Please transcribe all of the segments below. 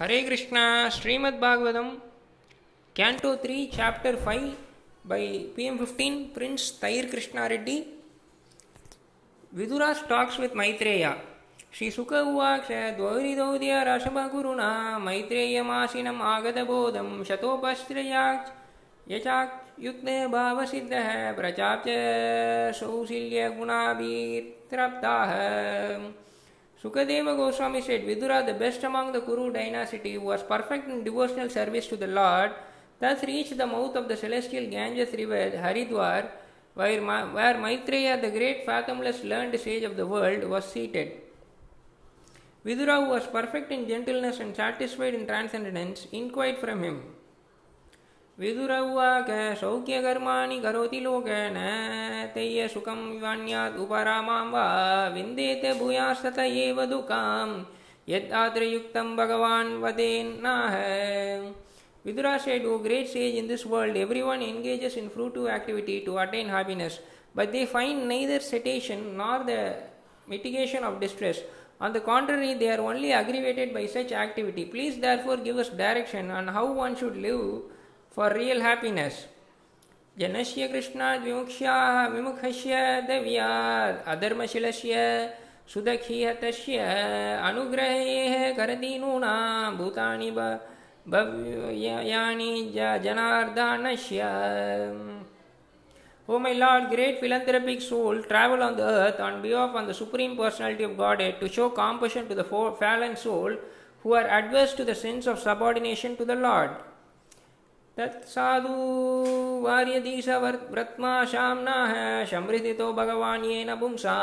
Hare Krishna, Srimad Bhagavatam canto three chapter five by PM fifteen prince तैर Krishna Reddy Vidura talks with Maitreya Shri सुख उवाच द्वौरिदौर्य रसभगुरुणा आगत बोधम शतोपश्रया यचायुक्ते भावसिद्धः प्रचाप्य सौशिल्यगुणाभितृप्ताः Sukadeva Goswami said, Vidura, the best among the Kuru dynasty, who was perfect in devotional service to the Lord, thus reached the mouth of the celestial Ganges river, Haridwar, where, Ma- where Maitreya, the great fathomless learned sage of the world, was seated. Vidura, who was perfect in gentleness and satisfied in transcendence, inquired from him. Vidur उवाच शौक्यकर्माणि करोति लोकेन। तैय सुखं विवाण्यात् उपरामां वा। विन्देत भूयास्तत एव भगवान् वदेन्नाह Vidura said O great sage in this world everyone engages in fruitive activity to attain happiness but they find neither satiation nor the mitigation of distress on the contrary they are only aggravated by such activity please therefore give us direction on how one should live for real happiness. जनस्य कृष्णात् विमुक्ष्याः विमुखस्य दव्यात् अधर्मशिलस्य सुदखीहतस्य अनुग्रहेः करदीनूनां भूतानि ब- भव्यानि ज- जनार्दनस्य O my Lord, great philanthropic soul, travel on the earth on behalf of the Supreme Personality of Godhead to show compassion to the fo- fallen soul who are adverse to the sense of subordination to the Lord. तत्साधु वार्यदीश व्रत्मा शामना है। समृद्धि तो भगवान ये न पुंसा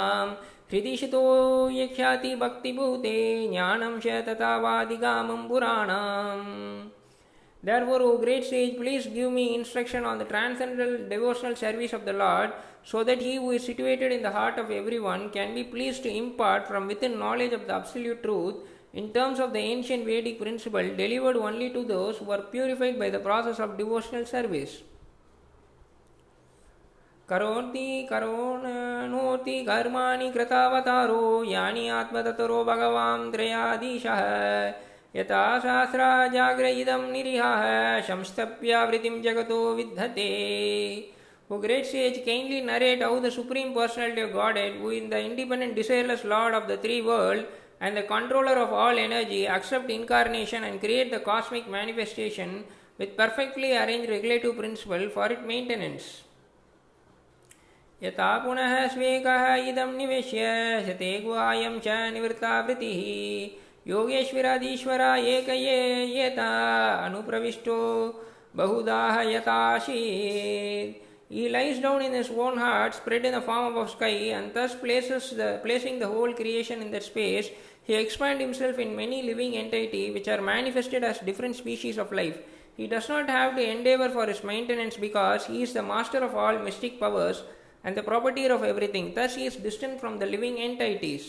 हृदिशि तो ये ख्याति भक्ति भूते ज्ञानम से तथा वादिगाम पुराणाम। Therefore O great sage please give me instruction on the transcendental devotional service of the Lord so that he who is situated in the heart of everyone can be please to impart from within knowledge of the absolute truth in terms of the ancient Vedic principle delivered only to those who are purified by the process of devotional service. करोति करोणोति कर्माणि कृतावतारो यानि आत्मततरो भगवान् त्रयाधीशः यथा शास्त्रा जाग्र इदं निरिहाः संस्तप्यावृतिं जगतो विद्धते O great sage, kindly narrate how the Supreme Personality of Godhead, who is the independent, desireless Lord of the three worlds and the controller of all energy, accept incarnation and create the cosmic manifestation with perfectly arranged regulative principle for its maintenance. यथा पुनः स्वेकः इदं निवेश्य शते गुहायं च निवृत्तावृतिः योगेश्वराधीश्वरा एक ये येता अनुप्रविष्टो बहुदाह यथाशीत् He lies down in his own heart, spread in the form of sky, and thus places the, placing the whole creation in that space. He expands himself in many living entities which are manifested as different species of life. He does not have to endeavor for his maintenance because he is the master of all mystic powers and the property of everything. Thus, he is distant from the living entities.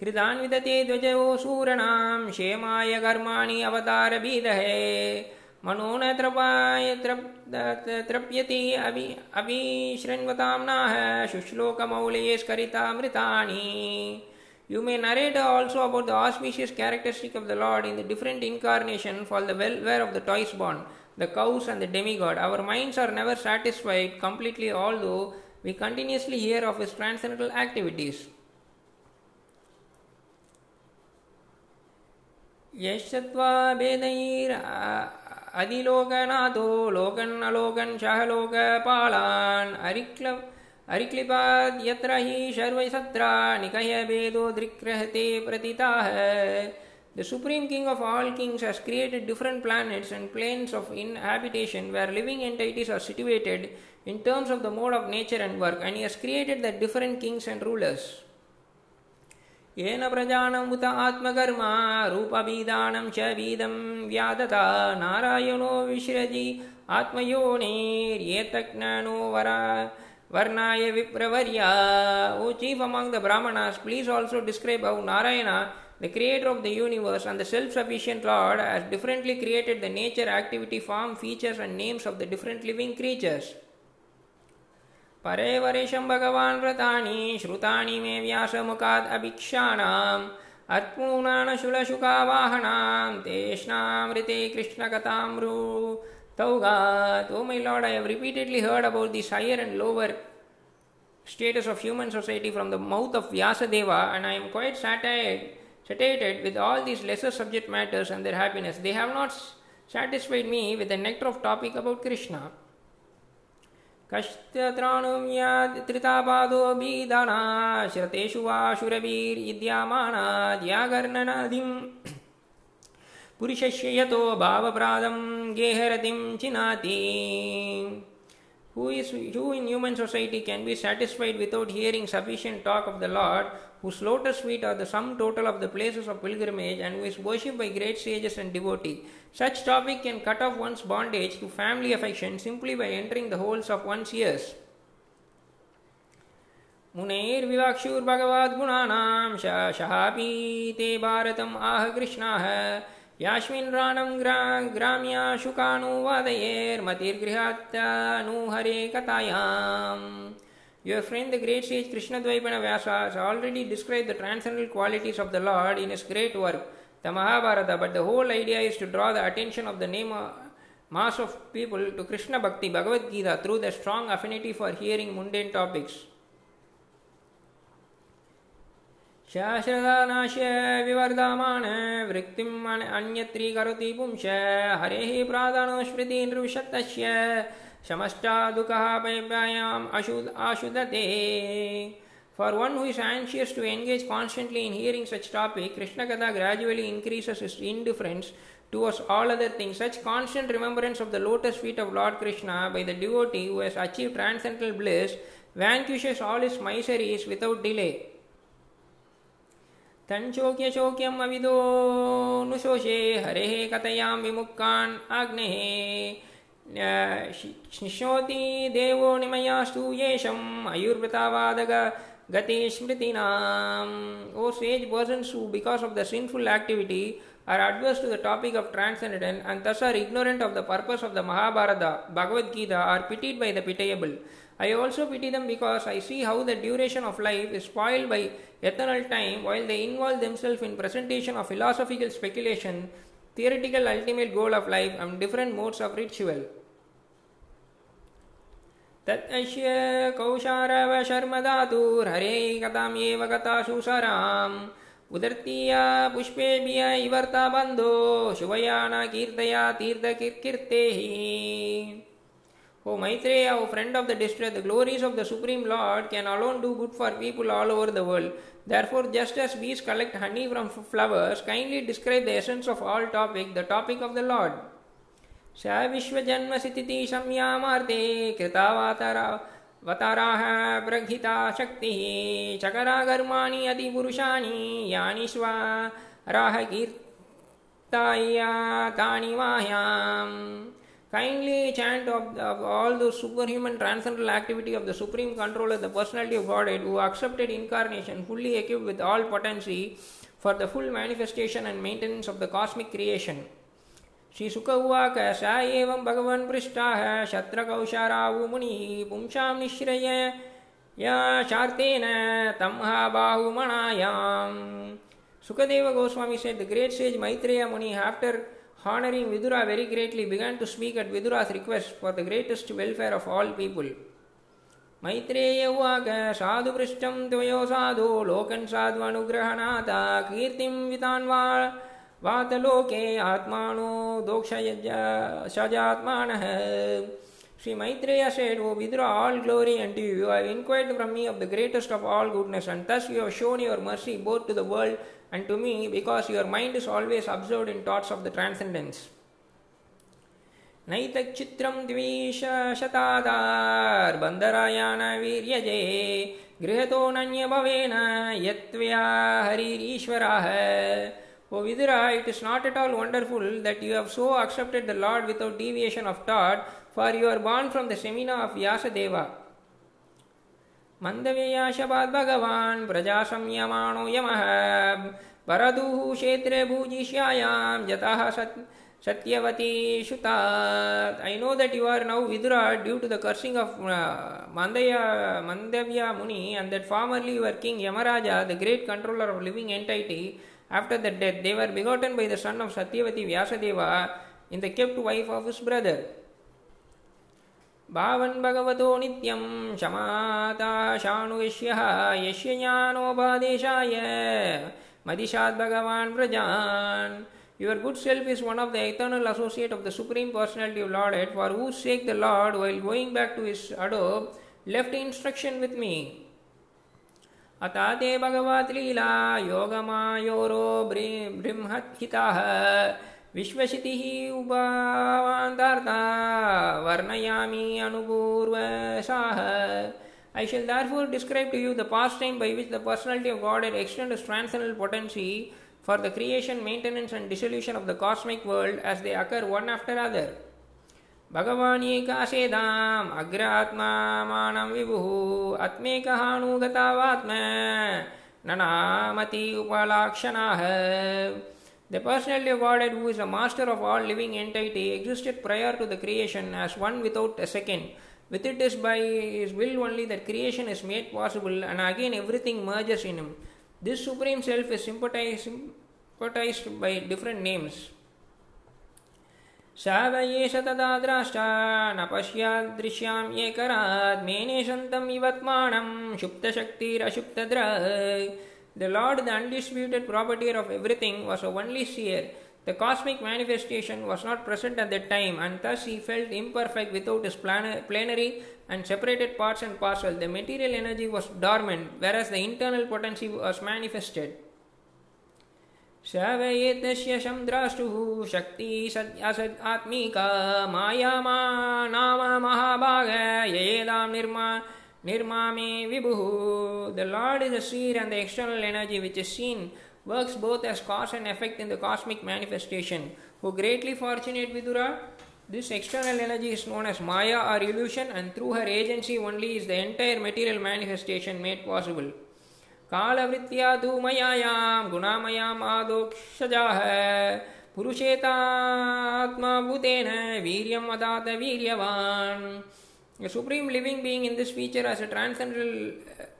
कृतान् विदते ध्वजो सूरणां क्षेमाय कर्माणि अवतारभीदहे मनो न त्रपाय त्रप- तृप्यति अभि अभिशृण्वतां नाह शुश्लोकमौलये स्करितामृतानि You may narrate also about the auspicious characteristic of the Lord in the different incarnation for the welfare of the toys born, the cows and the demigod. Our minds are never satisfied completely, although we continuously hear of his transcendental activities. यश्चत्वा वेदैर् अधिलोकनाथो लोकन् अलोकन् सहलोकपालान् अरिक्ल अरिक्लिपाद् यत्र हि सर्वसत्रा निकय भेदो दृक्रहते प्रतिताः The Supreme King of all kings has created different planets and planes of inhabitation where living entities are situated in terms of the mode of nature and work, and he has created the different kings and rulers. येन प्रजानम् उत आत्मकर्मा रूपबीदानं च बीदं व्यादता नारायणो विसृजि आत्मयोनेर्येतज्ञानो वरा वर्णाय विप्रवर्या O chief among the Brahmanas, please also describe how Narayana, the creator of the universe and the self-sufficient Lord, has differently created the nature, activity, form, features and names of the different living creatures. परे वरेशं भगवान् व्रतानि श्रुतानि मे व्यासमुखात् अभिक्षाणाम् Teshnamrite Krishna Katamru Taugat. Oh my Lord, I have repeatedly heard about this higher and lower status of human society from the mouth of Vyasadeva and I am quite satiated, satiated with all these lesser subject matters and their happiness. They have not satisfied me with the nectar of topic about Krishna. कश्त्यत्राणुम्यात्रितापादो बीदाना श्रतेषु वा शुरवीर्यद्यामानाद्यागर्णनादिम् पुरुषस्य यतो भावप्रादं गेहरतिं चिनाति Who, is, who in human society can be satisfied without hearing sufficient talk of the Lord, whose lotus feet are the sum total of the places of pilgrimage, and who is worshipped by great sages and devotees? Such topic can cut off one's bondage to family affection simply by entering the holes of one's ears. मुनैर्विवाक्षुर्भगवद्गुणानां शहापि ते भारतम् आह कृष्णाः यास्मिन् राणं ग्रा ग्राम्या शुकानुवादयेर्मतिर्गृहात्यानु हरे कथायाम् Your friend, the great sage Krishna Dvaipana Vyasa, has already described the transcendental qualities of the Lord in his great work, the Mahabharata, but the whole idea is to draw the attention of the name of mass of people to Krishna Bhakti, Bhagavad Gita, through their strong affinity for hearing mundane topics. शाश्रदानाश्य विवर्धमान वृत्तिम् अन्यत्रीकरोति पुंश हरेः प्रादानो स्मृति नृविशत्तस्य समष्टादुःखः पैप्यायाम् Ashu आशुदते For one who is anxious to engage constantly in hearing such topic, Krishna Katha gradually increases his indifference towards all other things. Such constant remembrance of the lotus feet of Lord Krishna by the devotee who has achieved transcendental bliss vanquishes all his miseries without delay. तंशोक्य शोक्यम अविदो नुशोषे हरे कथयाम विमुक्कान अग्ने शिशोति देवो निमया स्तूयेशम आयुर्वृतावादग गति स्मृति O sage person Sue because of the sinful activity are adverse to the topic of transcendent and thus are ignorant of the purpose of the Mahabharata Bhagavad Gita are pitied by the pitiable I also pity them because I see how the duration of life is spoiled by eternal time while they involve themselves in presentation of philosophical speculation, theoretical ultimate goal of life, and different modes of ritual. तदश्य कौशारवशर्मधातुर्हरे कथाम्येव कथासु सराम् उदर्तीया पुष्पेभ्य इवर्ता बन्धो शुभया न कीर्तया तीर्थकीर्तेः O Maitreya, O friend of the distress, the glories of the Supreme Lord can alone do good for people all over the world. Therefore, just as bees collect honey from flowers, kindly describe the essence of all topic, the topic of the Lord. स विश्वजन्मसितिति संयामार्ते कृतावताराः प्रघिता शक्तिः चकरागर्माणि अतिपुरुषाणि यानि स्वाराः कीर्ताया तानि माह्याम् Kindly chant of, of, all the superhuman transcendental activity of the Supreme Controller, the Personality of Godhead, who accepted incarnation fully equipped with all potency for the full manifestation and maintenance of the cosmic creation. श्रीसुक उवाक स एवं भगवन् पृष्टाः शत्रकौशारावु मुनिः पुंसां निःश्रय या शार्तेन तं हा बाहुमणायाम् Sukadeva Goswami said, The great sage Maitreya Muni, after honoring Vidura very greatly, began to speak at Vidura's request for the greatest welfare of all people. Maitreya उवाच साधुपृष्ठं द्वयो साधु लोकन् साध्वनुग्रहणाता कीर्तिं वितान्वा वातलोके आत्मानो दोक्षयजात्मानः Sri Maitreya said, O Vidura, all glory unto you. You have inquired from me of the greatest of all goodness, and thus you have shown your mercy both to the world and to me because your mind is always absorbed in thoughts of the transcendence नैतच्चित्रं द्विशशतादार्बन्धरायाणवीर्यजे गृहतो नन्यभवेन यत्त्वया हरिरीश्वराः For Vidura, it is not at all wonderful that you have so accepted the Lord without deviation of thought, for you are born from the semen of Vyasadeva. मन्दव्ययाशपाद् भगवान् प्रजासंयमाणो यमः परदुः क्षेत्रे भूजिष्यायां यतः सत् Satyavati Shutat. I know that you are now Vidura due to the cursing of uh, Mandaya, Mandavya Muni and that formerly you were King Yamaraja, the great controller of living entity, After their death, they were begotten by the son of Satyavati Vyasadeva in the kept wife of his brother. भावन् भगवतो नित्यं क्षमाता शाणुयश्यः यस्य ज्ञानोपादेशाय मदिशात् भगवान् व्रजान् Your good self is one of the eternal associate of the Supreme Personality of Lord, for whose sake the Lord, while going back to his abode, left instruction with me. अता ते भगवत् लीला योगमायोरो बृंहत्हिताः विश्वशितिः उपावान्तार्ता वर्णयामि अनुपूर्वसाः I shall therefore describe to you the pastime by which the personality of God had extended his transcendental potency for the creation, maintenance, and dissolution of the cosmic world as they occur one after other. भगवान् एकासेदाम् अग्र आत्मामानं विभुः आत्मेकहानुगतावात्म ननामति उपलाक्षणाः The personality of Godhead, who is the master of all living entity, existed prior to the creation as one without a second. With it is by his will only that creation is made possible, and again everything merges in him. This Supreme Self is sympathized, sympathized by different names. स व एष तदा द्राष्टा न पश्यादृश्यां ये करात् मेने सन्तम् इवत्मानं शुप्तशक्तिरशुप्तद्र The Lord, the undisputed proprietor of everything, was a only seer. The cosmic manifestation was not present at that time, and thus he felt imperfect without his plan- plenary and separated parts and parcel. The material energy was dormant, whereas the internal potency was manifested. स वै एतस्य संद्राष्टुः शक्ति असद् आत्मिका माया मा नाम महाभाग येदां निर्मा निर्मामे विभुः The Lord is the seer and the external energy which is seen works both as cause and effect in the cosmic manifestation. Who greatly fortunate Vidura? This external energy is known as Maya or illusion, and through her agency only is the entire material manifestation made possible. कालवृत्त्या धूमयायां गुणामयाम् आदोक्षजाः पुरुषेतात्माभूतेन वीर्यम् अदात वीर्यवान् The Supreme Living Being in this feature as a transcendental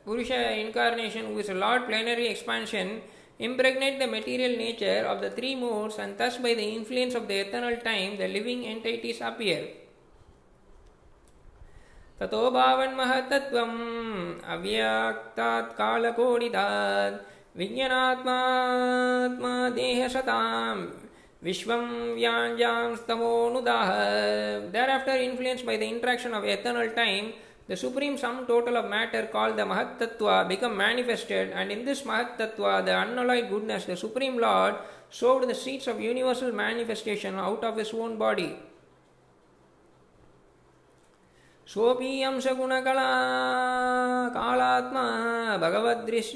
Purusha incarnation who is a Lord plenary expansion impregnate the material nature of the three modes and thus by the influence of the eternal time the living entities appear. ततो भावन्महत्तत्वम् अव्याक्तात् कालकोडितात् विज्ञानात्मात्मा देहशताम् विश्वं व्याञ्जांस्तमोनुदाह Thereafter influenced by the interaction of eternal time the supreme sum total of matter called the Mahat Tattva become manifested and in this Mahat Tattva the unalloyed goodness the supreme lord sowed the seeds of universal manifestation out of his own body सोऽपि अंशगुणकला कालात्मा भगवद्दृश्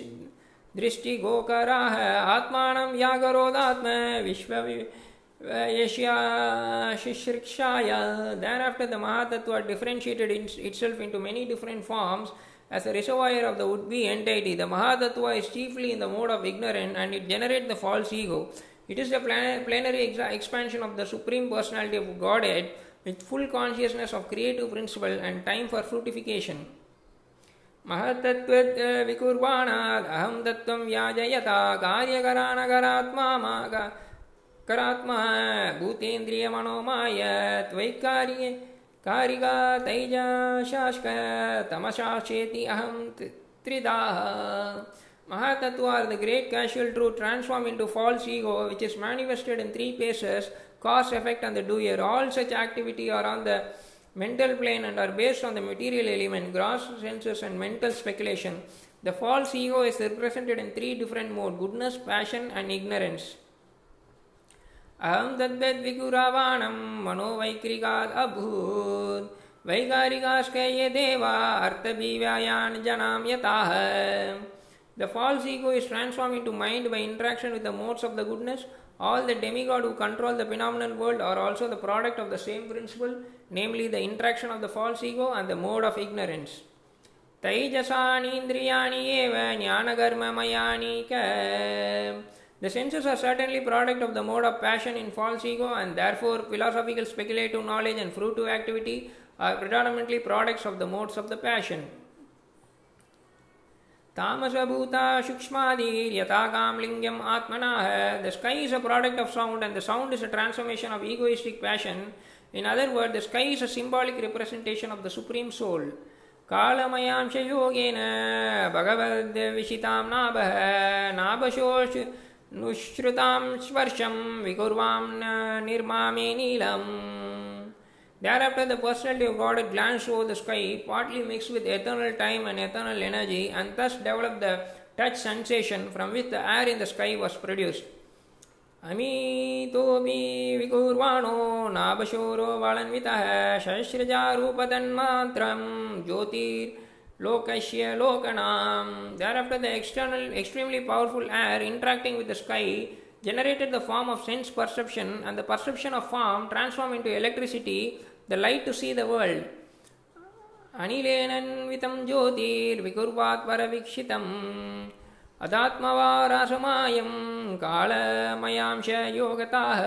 दृष्टिगोकराः आत्मानं व्याकरोदात्म विश्व Yashya Thereafter, the Mahatattva differentiated itself into many different forms as a reservoir of the would be entity. The Mahatattva is chiefly in the mode of ignorance and it generates the false ego. It is the plenary expansion of the Supreme Personality of Godhead with full consciousness of creative principle and time for fructification. महतत्वकुर्वाणादहं तत्त्वं व्याजयता कार्यकरानगरात्मा करात्मा, भूतेन्द्रियमनोमाय, त्वयि कार्ये, कारिका तैजाशाष्क तमशाशेति अहं त्रिदाः महातत्व or the great causal truth transform into false ego, which is manifested in three phases cause effect on the doer all such activity are on the mental plane and are based on the material element, gross senses, and mental speculation. The false ego is represented in three different modes goodness, passion, and ignorance. अहं तद्वद्विकुरावाणं मनोवैक्रिकात् अभूत् वैकारिकाश्च ये देवा अर्थबीव्यायान् जनां यताः The false ego is transformed into mind by interaction with the modes of the goodness. all the demigods who control the phenomenal world are also the product of the same principle, namely the interaction of the false ego and the mode of ignorance. The senses are certainly product of the mode of passion in false ego and therefore philosophical speculative knowledge and fruitive activity are predominantly products of the modes of the passion. Tamasabhuta Shukshmadir Yatakam Lingam Atmanah. The sky is a product of sound and the sound is a transformation of egoistic passion. In other words, the sky is a symbolic representation of the Supreme Soul. कालमयांश योगेन भगवद्विषितां नाभः नाभशोष नुश्रुतां स्पर्शं विकुर्वां निर्मामे नीलम् Thereafter, the personality of God glanced over the sky, partly mixed with eternal time and eternal energy, and thus developed the touch sensation from which the air in the sky was produced. अमीतोऽपि विकुर्वाणो नाभशूरो वलन्वितः शस्त्रजारूपतन्मात्रं ज्योतिर्लोकस्य लोकनाम् Thereafter the external, extremely powerful air interacting with the sky generated the form of sense perception and the perception of form transformed into electricity, the light to see the world. अनिलेनन्वितं ज्योतिर्विकुर्वात् परवीक्षितम् अदात्मवारासमायं कालमयांश योगताः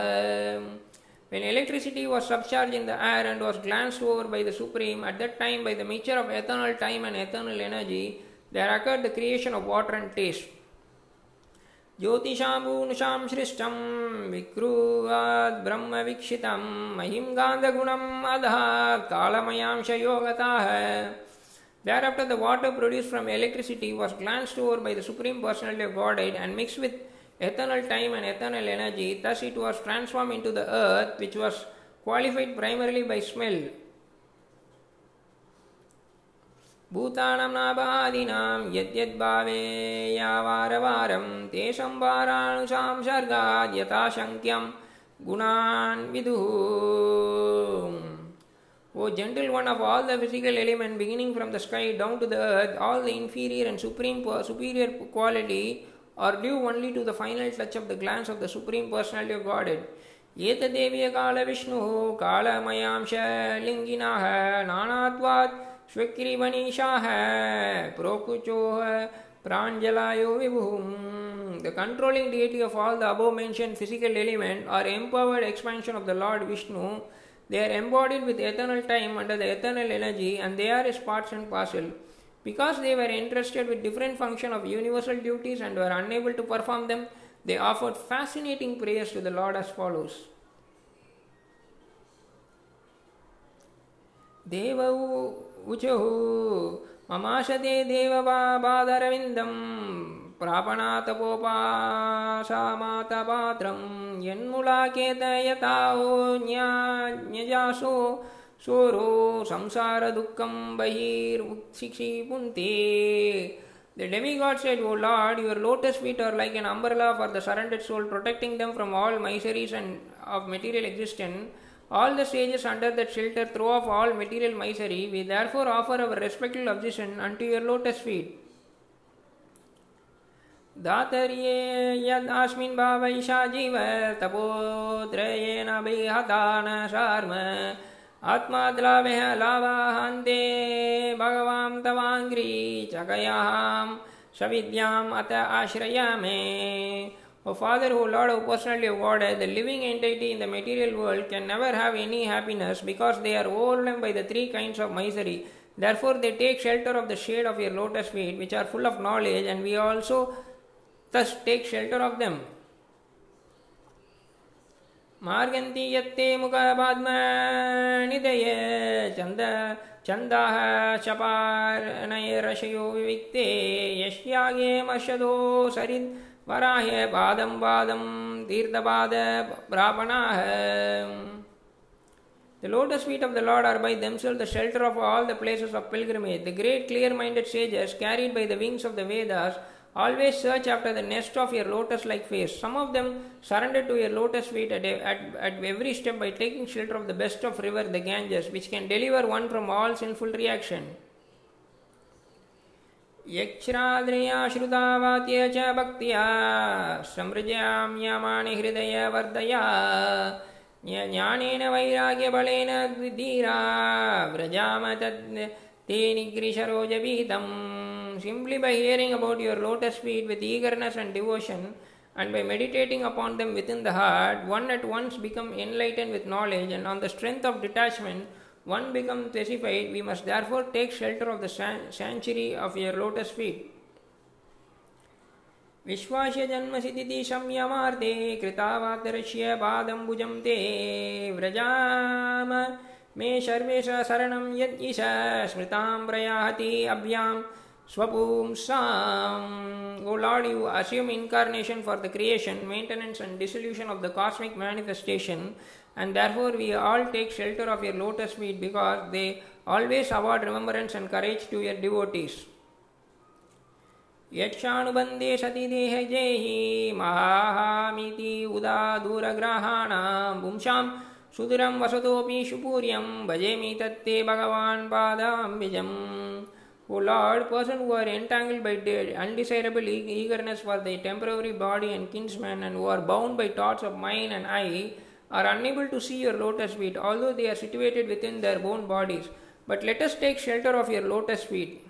When electricity was subcharged in the air and was glanced over by the Supreme, at that time by the mixture of eternal time and eternal energy, there occurred the creation of water and taste. ज्योतिषामूनुषां सृष्टं विक्रुवाद् ब्रह्मवीक्षितं महिं गान्धगुणम् अधात् कालमयांशयोगताः Thereafter, the water produced from electricity was glanced over by the Supreme Personality of Godhead and mixed with eternal time and eternal energy. Thus, it was transformed into the earth, which was qualified primarily by smell. भूतानां नाभादीनां यद्यद्भावे यावारवारं तेषां वारानुषां सर्गाद् O general one of all the physical element beginning from the sky down to the earth all the inferior and supreme superior quality are due only to the final touch of the glance of the supreme personality of Godhead ये तो काल विष्णु कालमयांश लिंगिना है स्वीक्रिवनीशाः प्रोकुचोः प्राञ्जलायो विभुः The controlling deity of all the above mentioned physical elements are empowered expansion of the Lord Vishnu They are embodied with eternal time under the eternal energy and they are his parts and parcel. Because they were entrusted with different function of universal duties and were unable to perform them, they offered fascinating prayers to the Lord as follows. देव उचुः ममाशते देवबादरविन्दं प्रापणातपोपासामातपात्रं यन्मुलाकेतयताहो न्यासो सोरो संसारदुःखं बहिर्मुक्षिक्षिपुन्ते The demigod said, O Lord, your lotus feet are like an umbrella for the surrendered soul, protecting them from all miseries and of material existence. All the sages under that shelter throw off all material misery. We therefore offer our respectful objection unto your lotus feet. दातर्ये यदस्मिन् भावैषा जीव तपोत्रयेन बिहतान शार्म आत्माद्लाभः लाभान्ते भगवां तवाङ्घ्री चकयां सविद्याम् अत आश्रयामे O Father, O Lord, O personality of God, the living entity in the material world can never have any happiness because they are overwhelmed by the three kinds of misery. Therefore, they take shelter of the shade of your lotus feet, which are full of knowledge, and we also thus take shelter of them. मार्गन्ति यत्ते मुखपाद्मनिदय चन्द चन्दाः शपार्णयरशयो विविक्ते यस्यागे मशदो सरिद् वराह्य पादं पादं तीर्थपाद प्रापणाः The lotus feet of the Lord are by themselves the shelter of all the places of pilgrimage. The great clear minded sages, carried by the wings of the Vedas, always search after the nest of your lotus like face. Some of them surrender to your lotus feet at, at, at every step by taking shelter of the best of river, the Ganges, which can deliver one from all sinful reaction. यक्षराद्रयाश्रुतावात्य च भक्त्या समृजां यमानि हृदयवर्धया ज्ञानेन वैराग्यबलेन धीरा व्रजाम तद् ते निगृशरोजभीतम् Simply by hearing about your lotus feet with eagerness and devotion, and by meditating upon them within the heart, one at once become enlightened with knowledge, and on the strength of detachment, one becomes pacified. We must therefore take shelter of the sanctuary of your lotus feet. विश्वास्य जन्मसिदिति संयमार्थे कृतावादर्श्य पादम्बुजं ते व्रजाम मे सर्वेश शरणं यद् ईश स्मृतां प्रयाहति अभ्यां स्वपुंसाम् O Lord, you assume incarnation for the creation, maintenance and dissolution of the cosmic manifestation and therefore we all take shelter of your lotus feet because they always award remembrance and courage to your devotees. यक्षानुबन्धे सति देहजैः महाहामिति उदा दूरग्राहाणां पुंसां सुदूरं वसतोऽपि सुपूर्यं भजेमि तत्ते भगवान् पादाम्बिजम् O Lord, persons who are entangled by de- undesirable e- eagerness for their temporary body and kinsman and who are bound by thoughts of mine and I are unable to see your lotus feet, although they are situated within their own bodies. But let us take shelter of your lotus feet.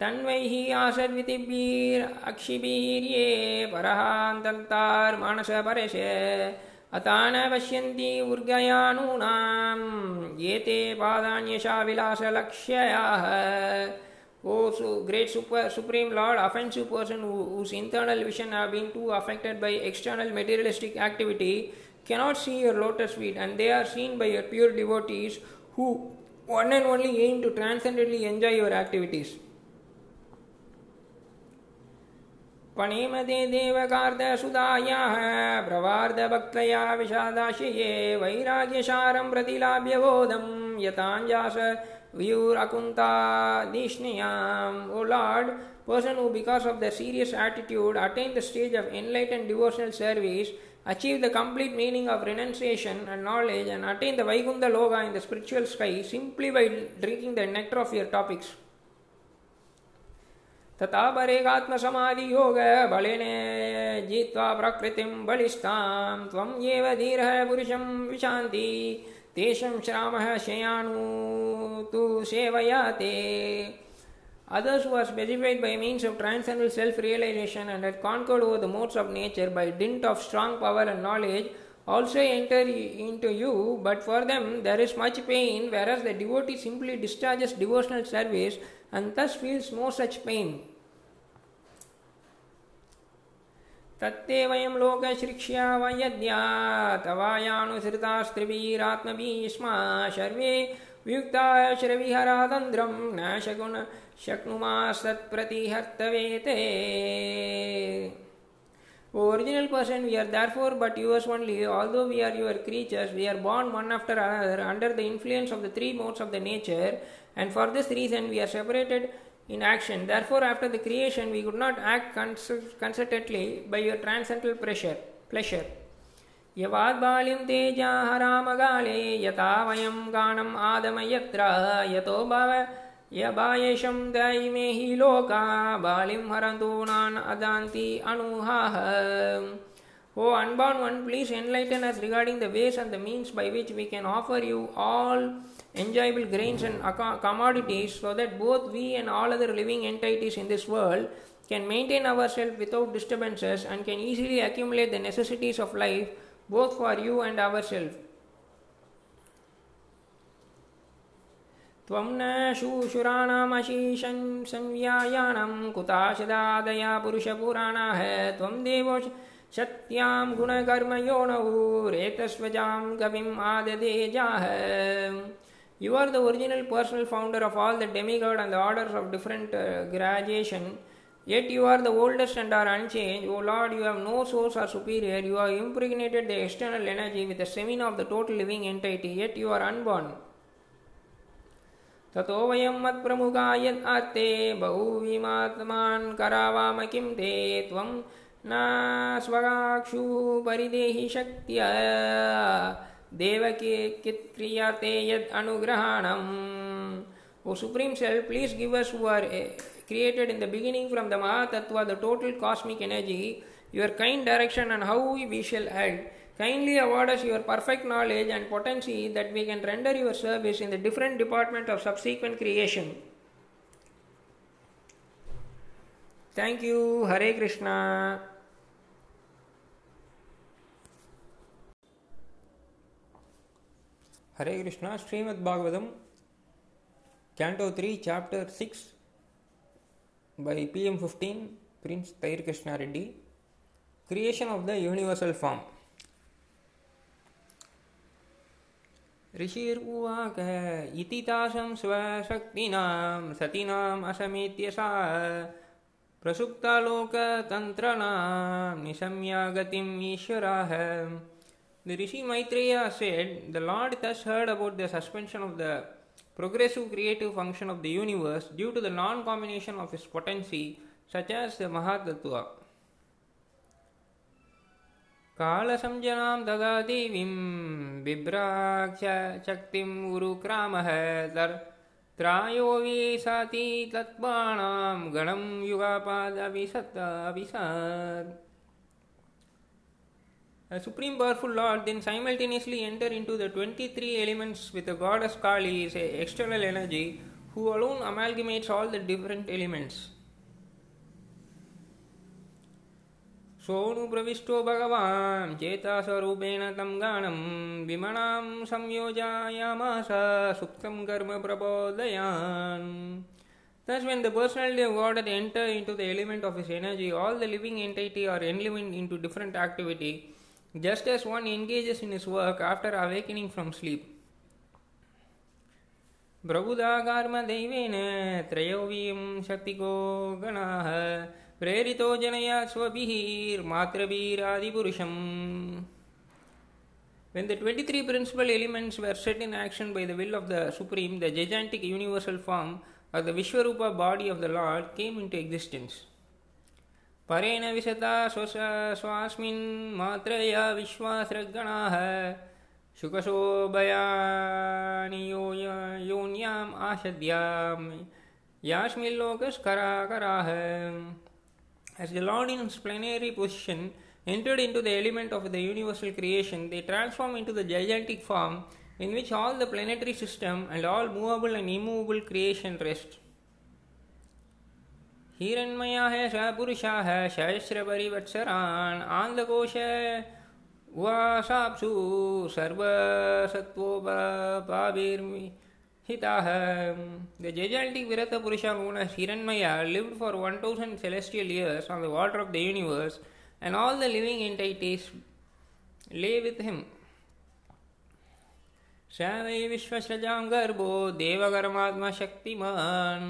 तन्वैः आसद्वितिभिरक्षिभिर्ये परहान्तर्मानसपरश अतान पश्यन्ति ऊर्गयानूनां ये ते पादान्यशाविलासलक्ष्याः O great super, supreme Lord, offensive person who, whose internal vision have been too affected by external materialistic activity, cannot see your lotus feet, and they are seen by your pure devotees who one and only aim to transcendently enjoy your activities. पणेमदे देवकार्दसुदायाः प्रवार्धभक्तया विषादाशये वैराग्यसारं प्रतिलाभ्य बोधं यताञ्जास व्यूरकुन्तादिष्णयाम् O Lord, person who because of their serious attitude attain the stage of enlightened devotional service, achieve the complete meaning of renunciation and knowledge and attain the Vaikuntha Loka in the spiritual sky simply by drinking the nectar of your topics. तथा परेगात्मसमाधियोग बलेन जित्वा प्रकृतिं बलिष्ठां त्वं एव धीरः पुरुषं विशान्ति तेषं श्रामः शयानु तु सेवया ते Others who are specified by means of transcendental self realization and had conquered over the modes of nature by dint of strong power and knowledge also enter into you, but for them there is much pain, whereas the devotee simply discharges devotional service and thus feels no such pain. तत्ते वयम लोक शिक्षा वयद्या तवायानुसृता स्त्रीवीरात्मभीष्मा सर्वे वियुक्ता श्रविहरा तंद्रम नाशगुण शक्नुमास्तत्प्रतिहर्तवेते original person we are therefore but yours only all we are your creatures we are born one after another under the influence of the three modes of the nature and for this reason we are separated in action. Therefore, after the creation, we could not act cons- concertedly by your transcendental pressure, pleasure. यवाद्बालिं तेजाहरामगाले यथा वयं गानम् आदम यत्र यतो भव यबायेशं दैमे हि लोका बालिं हरन्तु नान् अदान्ति अनुहाः O unborn one, please enlighten us regarding the ways and the means by which we can offer you all enjoyable grains and commodities so that both we and all other living entities in this world can maintain ourselves without disturbances and can easily accumulate the necessities of life both for you and ourselves. त्वं न शूशुराणामशीशं संव्यायाणं कुताशदादया पुरुषपुराणाः त्वं देवो सत्यां गुणकर्मयोनौ रेतस्वजां कविम् आददेजाः You are the original personal founder of all the demigod and the orders of different uh, graduation. Yet you are the oldest and are unchanged. O Lord, you have no source or superior. You have impregnated the external energy with the semen of the total living entity. Yet you are unborn. ततो वयं मत्प्रमुखा यद् आत्ते बहुविमात्मान् करावाम किं ते त्वं न स्वगाक्षु परिदेहि शक्त्या देवकी कित्क्रियाते यद् अनुग्रहाणम् O Supreme Self, please give us who are eh, created in the beginning from the Mahatattva, the total cosmic energy, your kind direction and how we shall act. Kindly award us your perfect knowledge and potency that we can render your service in the different department of subsequent creation. Thank you. Hare Krishna. Hare Krishna, Srimad Bhagavatam canto three chapter six by P M fifteen prince तैर Krishna Reddy creation of the universal form ऋषिर्वाक इति तासं स्वशक्तिनां सतीनाम् असमेत्यसा प्रसुप्तालोकतन्त्रणां निशम्या गतिम् ईश्वराः। The Rishi Maitreya said, The Lord thus heard about the suspension of the progressive creative function of the universe due to the non combination of its potency, such as the Mahatattva. कालसंज्ञां तदा देवीं बिभ्राक्षक्तिम् उरुक्रामः तर्त्रायो विसाति तत्त्वाणां गणं युगापादविसत् अविसत् A supreme powerful Lord then simultaneously enter into the 23 elements with the goddess Kali as a external energy who alone amalgamates all the different elements. सोऽनुप्रविष्टो भगवान् चेतास्वरूपेण तं गानं विमणां संयोजयामास सुप्तं कर्म प्रबोधयान् Thus, when the personality of God had entered into the element of his energy, all the living entity are enlivened into different activity, just as one engages in his work after awakening from sleep. प्रबुदागार्मदैवेन त्रयोवीं शक्तिको गणाः प्रेरितो जनया स्वभिर्मातृभिरादिपुरुषम् When the 23 principal elements were set in action by the will of the Supreme, the gigantic universal form, or the Vishwarupa body of the Lord, came into existence. परेण विशता स्वस्मिन् मात्रया विश्वासृगणाः शुकशोभयानि यो योन्याम् आशद्याम् यास्मिल्लोकस्कराकराः As the Lord in his plenary position entered into the element of the universal creation, they transform into the gigantic form in which all the planetary system and all movable and immovable creation rest. हिरण्मयः स पुरुषः सहस्रपरिवत्सरान् आन्दकोश उवासाप्सु सर्वसत्त्वोपपाभिर्मि हिताः the gigantic विरतपुरुषगुण Hiranmaya live for one thousand celestial years on the water of the universe and all the living entities lay with him स वै विश्वसजां गर्भो देवकर्मात्मशक्तिमान्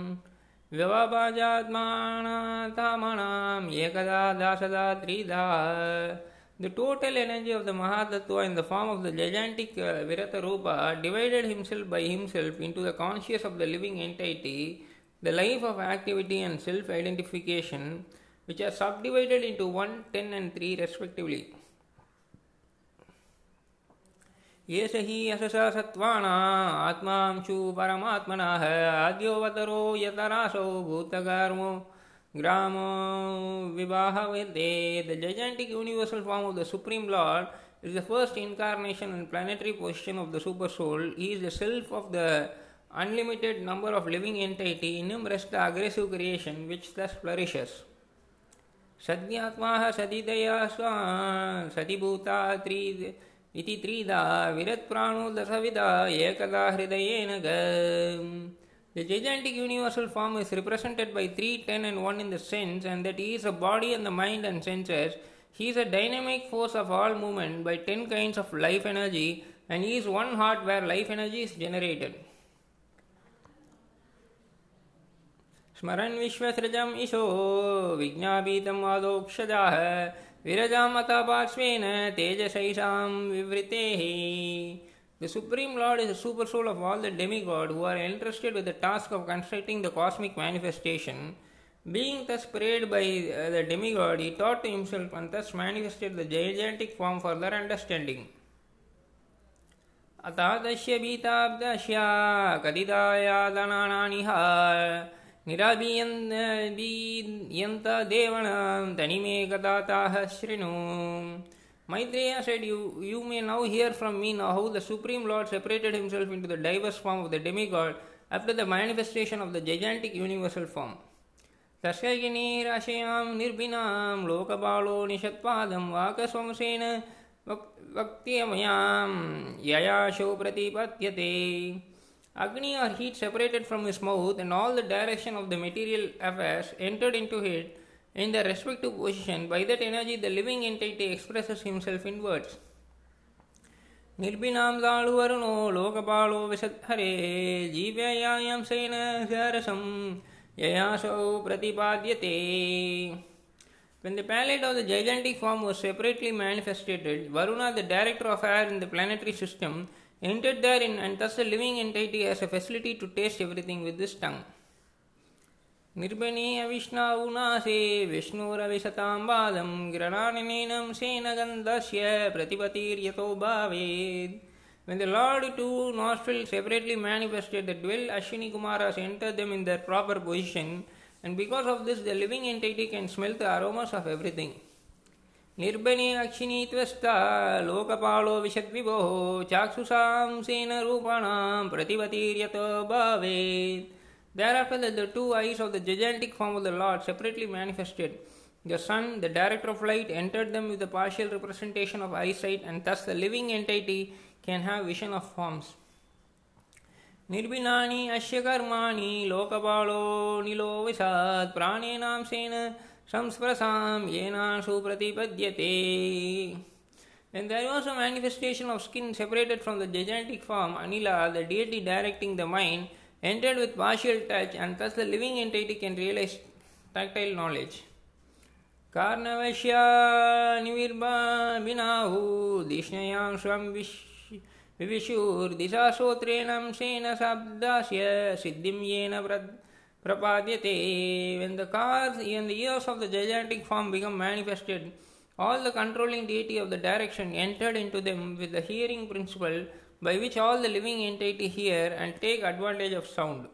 Trida. The total energy of the Mahatattva in the form of the gigantic uh, Virata Rupa divided himself by himself into the conscious of the living entity, the life of activity and self identification, which are subdivided into 1, 10, and 3 respectively. ये सी यशसा सत्त्वाना आत्मांशु परमात्मनः आद्योऽवतरो यतरासौ भूतकर्मो। ग्राम विवाह विदे the gigantic universal form of the supreme lord is the first incarnation and planetary position of the supersoul he is the self of the unlimited number of living entity in him rest the aggressive creation which thus flourishes सद्यात्मा सदिदया स्वा सदिभूता त्रिदया इति त्रिधा विरत्प्राणो दशविधा एकदा हृदयेन The gigantic universal form is represented by 3, 10, and 1 in the sense, and that he is a body and the mind and senses. He is a dynamic force of all movement by 10 kinds of life energy, and he is one heart where life energy is generated. स्मरन् विश्वसृजम् ईशो विज्ञापीतम् आदोक्षजाः पार्श्वेन तेजसैषां विवृतेः The Supreme Lord is the super soul of all the demigod who are entrusted with the task of constructing the cosmic manifestation. Being thus prayed by uh, the demigod, he taught to himself and thus manifested the gigantic form for their understanding. अतादस्य भीताब्दस्या कदिदायादनानिह निराबीयन्त देवणं तनिमे कदाताः शृणु Maitreya said, you, you may now hear from me now how the Supreme Lord separated himself into the diverse form of the demigod after the manifestation of the gigantic universal form. तस्यगिनीराशयां निर्भिनां लोकबालो निषत्पादं वाकस्वंसेन वक्त्यमयां ययाशो प्रतिपद्यते Agni or heat separated from his mouth and all the direction of the material affairs entered into it in their respective position. By that energy, the living entity expresses himself in words. निर्भिनां दाळुवरुणो लोकपालो विशद्धरे जीव्ययां Sen सरसं ययासौ प्रतिपाद्यते When the palette of the gigantic form was separately manifested, Varuna, the director of air in the planetary system, entered therein and thus the living entity has a facility to taste everything with his tongue. निर्बणीय विष्णावुनासे विष्णुरविशतां वादं गिरणानिनेनं सेनगन्धस्य प्रतिपतिर्यतो भावेत् When the Lord two nostrils separately manifested, the twelve Ashwini Kumaras entered them in their proper position, and because of this, the living entity can smell the aromas of everything. निर्बने अक्षिणी त्वस्ता लोकपालो विशद विभो चाक्षुषाम सेन रूपाणाम प्रतिवतीर्यत भावे thereafter the two eyes of the gigantic form of the lord separately manifested the sun the director of light entered them with the partial representation of eyesight and thus the living entity can have vision of forms निर्बिनानी अश्य कर्माणी लोकपालो निलो विषाद प्राणे नाम संस्पृशां येनाशु प्रतिपद्यते When there was a manifestation of skin separated from the gigantic form, Anila, the deity directing the mind, entered with partial touch, and thus the living entity can realize tactile knowledge. कार्णवश्या निविर्बाबिनाहु दिष्णयां स्वं विश् विविशुर्दिशाश्रोत्रेणं सेन शब्दास्य सिद्धिं येन prapadyate. When the cars and the ears of the gigantic form become manifested, all the controlling deity of the direction entered into them with the hearing principle by which all the living entity hear and take advantage of sound.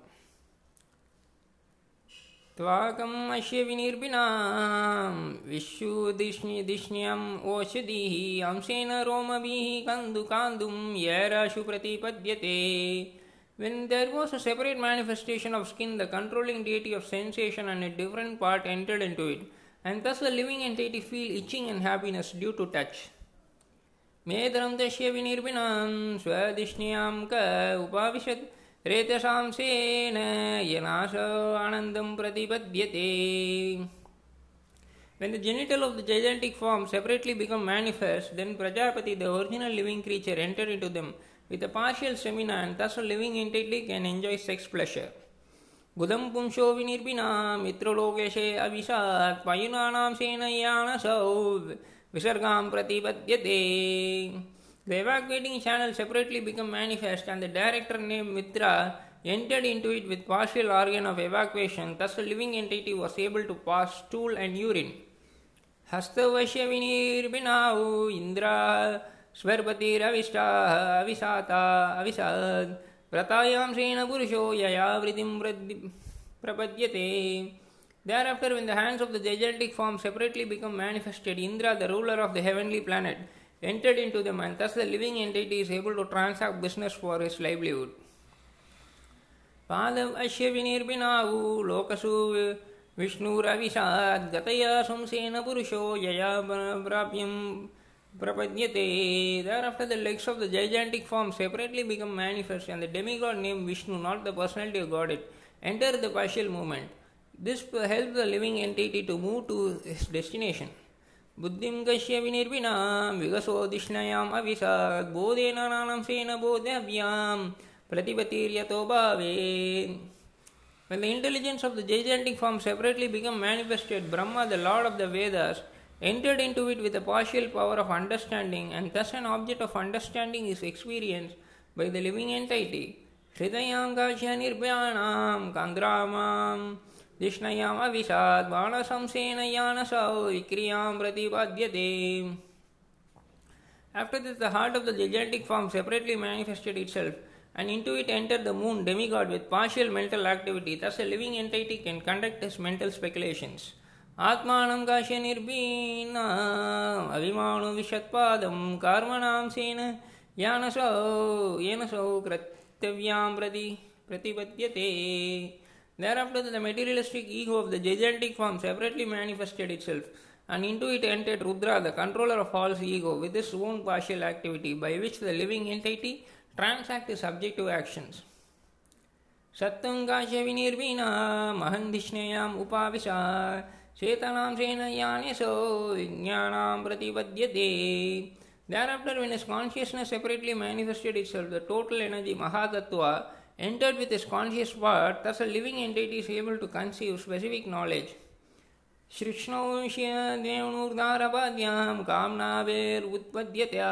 त्वाकम् अस्य विनिर्भिनां विश्वदिष्ण्यम् ओषधिः अंशेन रोमभिः कन्दुकान्दुं येराशु प्रतिपद्यते When there was a separate manifestation of skin, the controlling deity of sensation and a different part entered into it, and thus the living entity feel itching and happiness due to touch. मेदरं तस्य विनिर्भिनां स्वदिष्ण्यां क उपाविशत् रेतसांसेन यनाश आनन्दं प्रतिपद्यते When the genital of the gigantic form separately become manifest, then Prajapati, the original living creature, entered into them with a partial stamina and thus a living entity can enjoy sex pleasure. बुधं पुंशो विनिर्भिना मित्रलोकेशे अविशात् पयुनानां सेनयानसौ विसर्गां प्रतिपद्यते The evacuating channel separately become manifest and the director named Mitra entered into it with partial organ of evacuation. Thus a living entity was able to pass stool and urine. हस्तवश्य विनिर्भिनाउ Indira स्वर्पतिरविष्टाः अविशाता अविशात् व्रतायां श्रेण पुरुषो यया वृत्तिं प्रपद्यते Thereafter, when the hands of the gigantic form separately become manifested, Indra, the ruler of the heavenly planet, entered into them, and thus the living entity is able to transact business for his livelihood. पादव अश्य विनिर्भिनावु लोकसु विष्णुरविशात् गतया पुरुषो यया प्राप्यं प्रपद्यते Thereafter the legs of the gigantic form separately become manifest and the demigod named Vishnu, not the personality of Godhead, enter the partial movement. This helps the living entity to move to his destination. बुद्धिं कश्य विनिर्विणां विगसोदिष्णयाम् अविशात् बोधेन नानंसेन बोधव्यां प्रतिपतिर्यतो भावेत् When the intelligence of the gigantic form separately become manifested, Brahma, the Lord of the Vedas, entered into it with a partial power of understanding, and thus an object of understanding is experienced by the living entity. हृदयां काश्य निर्भयाणां कान्द्रामां दिष्णयाम् अविशात् बाणशंसेन यानसौ विक्रियां प्रतिपाद्यते After this, the heart of the gigantic form separately manifested itself, and into it entered the moon demigod with partial mental activity. Thus, a living entity can conduct his mental speculations. आत्मानं काश्य निर्भीना अभिमानुविशत्पादं कर्मणां सेन यानसौ येनसौ कर्तव्यां प्रति प्रतिपद्यते Thereafter, the materialistic ego of the gigantic form separately manifested itself, and into it entered Rudra, the controller of false ego, with his own partial activity, by which the living entity transacts his subjective actions. सत्तं काश्य विनिर्वीणा महन्धिष्णयाम् उपाविशा चेतनांशेन ज्ञानेशो विज्ञानां प्रतिपद्यते Thereafter, when his consciousness separately manifested itself, the total energy Mahatattva entered with his conscious part, thus a living entity is able to conceive specific knowledge. श्रीक्ष्णौष्यदेवणूर्धारपाद्यां काम्नावेरुत्पद्यत्या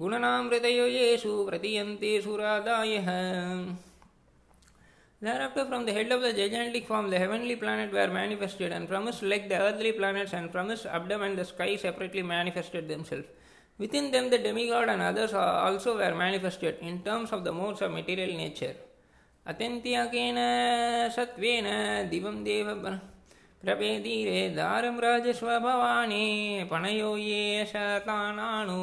गुणनां हृदयो येषु प्रतीयन्ते सुरादायः Thereafter, from the head of the gigantic form, the heavenly planet were manifested, and from his leg, the earthly planets, and from his abdomen, the sky separately manifested themselves. Within them, the demigod and others also were manifested in terms of the modes of material nature. अत्यन्त्याकेन सत्त्वेन दिवं देव प्रपेदीरे दारं राजस्वभवानि पणयो ये शतानानु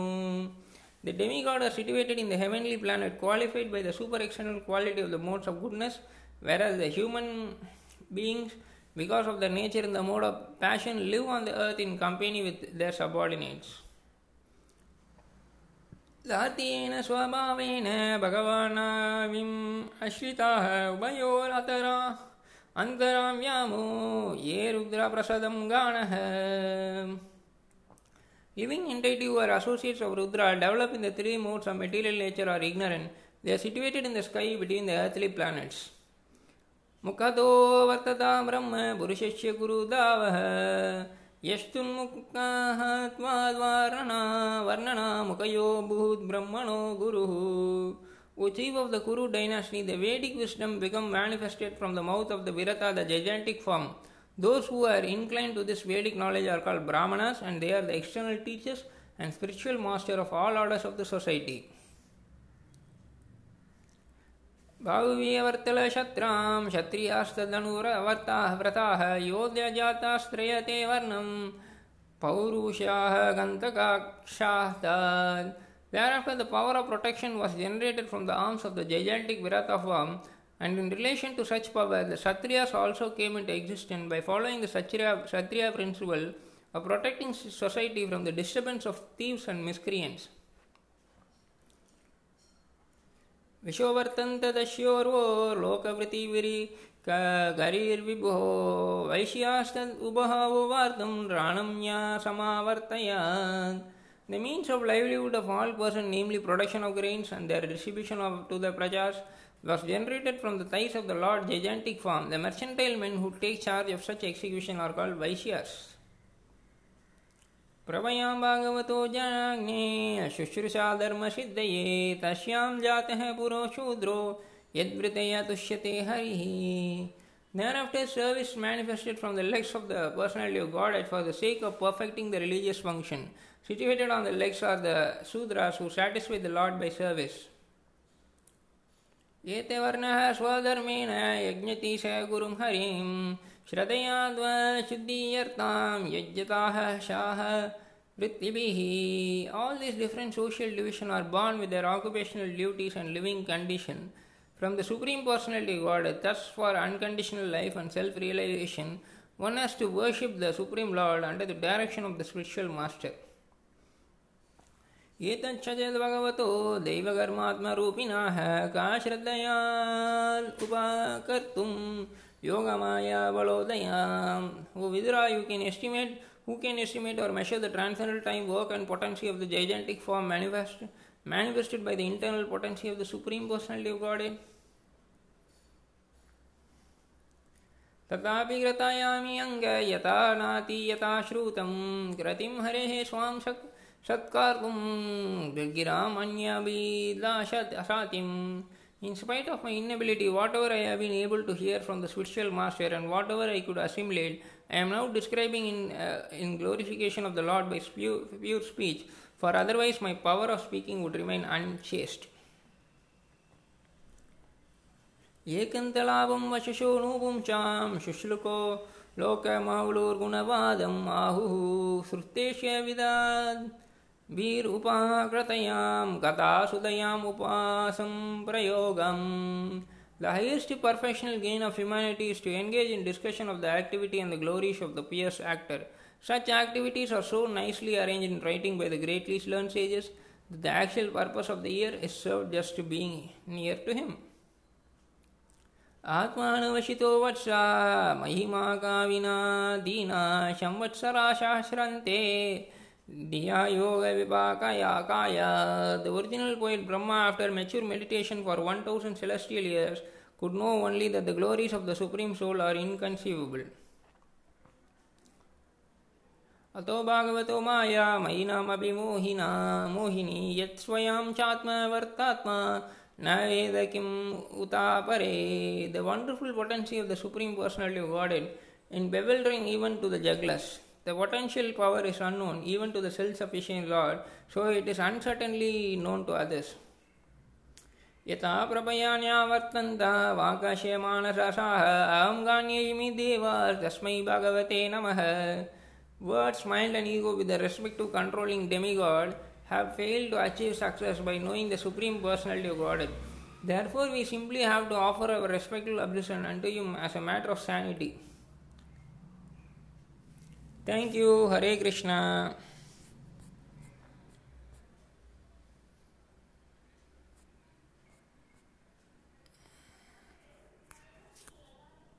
The demigods are situated in the heavenly planet, qualified by the super external quality of the modes of goodness, whereas the human beings, because of their nature in the mode of passion, live on the earth in company with their subordinates. जातेन स्वभावेन भगवानाविम् अश्रिताः उभयोरतरा अन्तराव्यामो ये रुद्रप्रसदं गाणः Living entity who are associates of Rudra develop in the three modes of material nature are ignorant. They are situated in the sky between the earthly planets. मुखतो वर्तता ब्रह्म पुरुषस्य गुरुदावः यस्तुन्मुक्ताः त्वाद्वारणा वर्णना मुखयो भूद्ब्रह्मणो गुरुः O chief of the Kuru dynasty, the Vedic wisdom become manifested from the mouth of the Virata, the gigantic form. Those who are inclined to this Vedic knowledge are called Brahmanas and they are the external teachers and spiritual master of all orders of the society. भाविवर्तलशत्रां क्षत्रियास्तदनुवर्ताः व्रताः योध्यजातास्त्रयते वर्णं पौरुषाः गन्तकाक्षाः Thereafter, the power of protection was generated from the arms of the gigantic Virata form, and in relation to such power, the Kshatriyas also came into existence by following the Kshatriya, Kshatriya principle of protecting society from the disturbance of thieves and miscreants. विशोवर्तन्तदस्योर्वो लोकवृत्तिविरि गरीर्विभो वैश्यास्तद् उभहावो वार्तं राणं राणम्या समावर्तयात् The means of livelihood of all persons, namely production of grains and their distribution of, to the prajas, was generated from the thighs of the Lord gigantic form. The mercantile men who take charge of such execution are called Vaishyas. प्रभयां भागवतो जनाग्ने शुश्रूषा धर्मसिद्धये तस्यां जातः पुरो शूद्रो यद्वृतया तुष्यते हरिः Thereafter, service manifested from the legs of the personality of God for the sake of perfecting the religious function. Situated on the legs are the Sudras who satisfy the Lord by service. एते वर्णः स्वधर्मेण यज्ञति स गुरुं श्रद्धयाद्वशुद्धीयर्तां यज्ञताः शाः वृत्तिभिः All these different social divisions are born with their occupational duties and living condition. From the Supreme Personality God, thus for unconditional life and self-realization, one has to worship the Supreme Lord under the direction of the spiritual master. एतच्छचद्भगवतो दैवकर्मात्मरूपिणः का श्रद्धया उपाकर्तुं Yogmaya बलोदयाम् O Vidura, you can estimate who can estimate or measure the transcendental time, work and potency of the gigantic form manifest, manifested by the internal potency of the Supreme Personality of Godhead? तथापि कृतायामि अङ्ग यथा नाति यथा श्रुतं कृतिं हरेः स्वां शक् सत्कर्तुं गिराम् अन्याभिलाषातिम् In spite of my inability, whatever I have been able to hear from the spiritual master and whatever I could assimilate, I am now describing in, uh, in glorification of the Lord by pure, pure speech, for otherwise my power of speaking would remain unchaste. वीरूपाकृतयां गतासुदयाम् उपासं प्रयोगम् The highest perfectional gain of humanity is to engage in discussion of the activity and the glories of the pious actor. Such activities are so nicely arranged in writing by the greatly learned sages that the actual purpose of the year is served just to being near to him. आत्मानवशितो वत्सा महिमा काविना दीना संवत्सरा सहस्रन्ते Diya Yoga Vipakaya Kaya. The original poet Brahma, after mature meditation for 1000 celestial years, could know only that the glories of the Supreme Soul are inconceivable. अतो भागवतो माया मयिनामपि मोहिना मोहिनी यत् स्वयं चात्मवर्तात्मा न वेद किम् उतापरे The wonderful potency of the Supreme Personality of Godhead in bewildering even to the jugless. The potential power is unknown even to the self-sufficient Lord, so it is uncertainly known to others. यथा प्रभयान्यावर्तन्त वाकाशे मानसाः अहं गान्येमि देवा तस्मै भगवते नमः Words, mind, and ego, with the respective controlling demigod, have failed to achieve success by knowing the Supreme Personality of Godhead. Therefore, we simply have to offer our respectful obeisance unto Him as a matter of sanity. Thank you, Hare Krishna.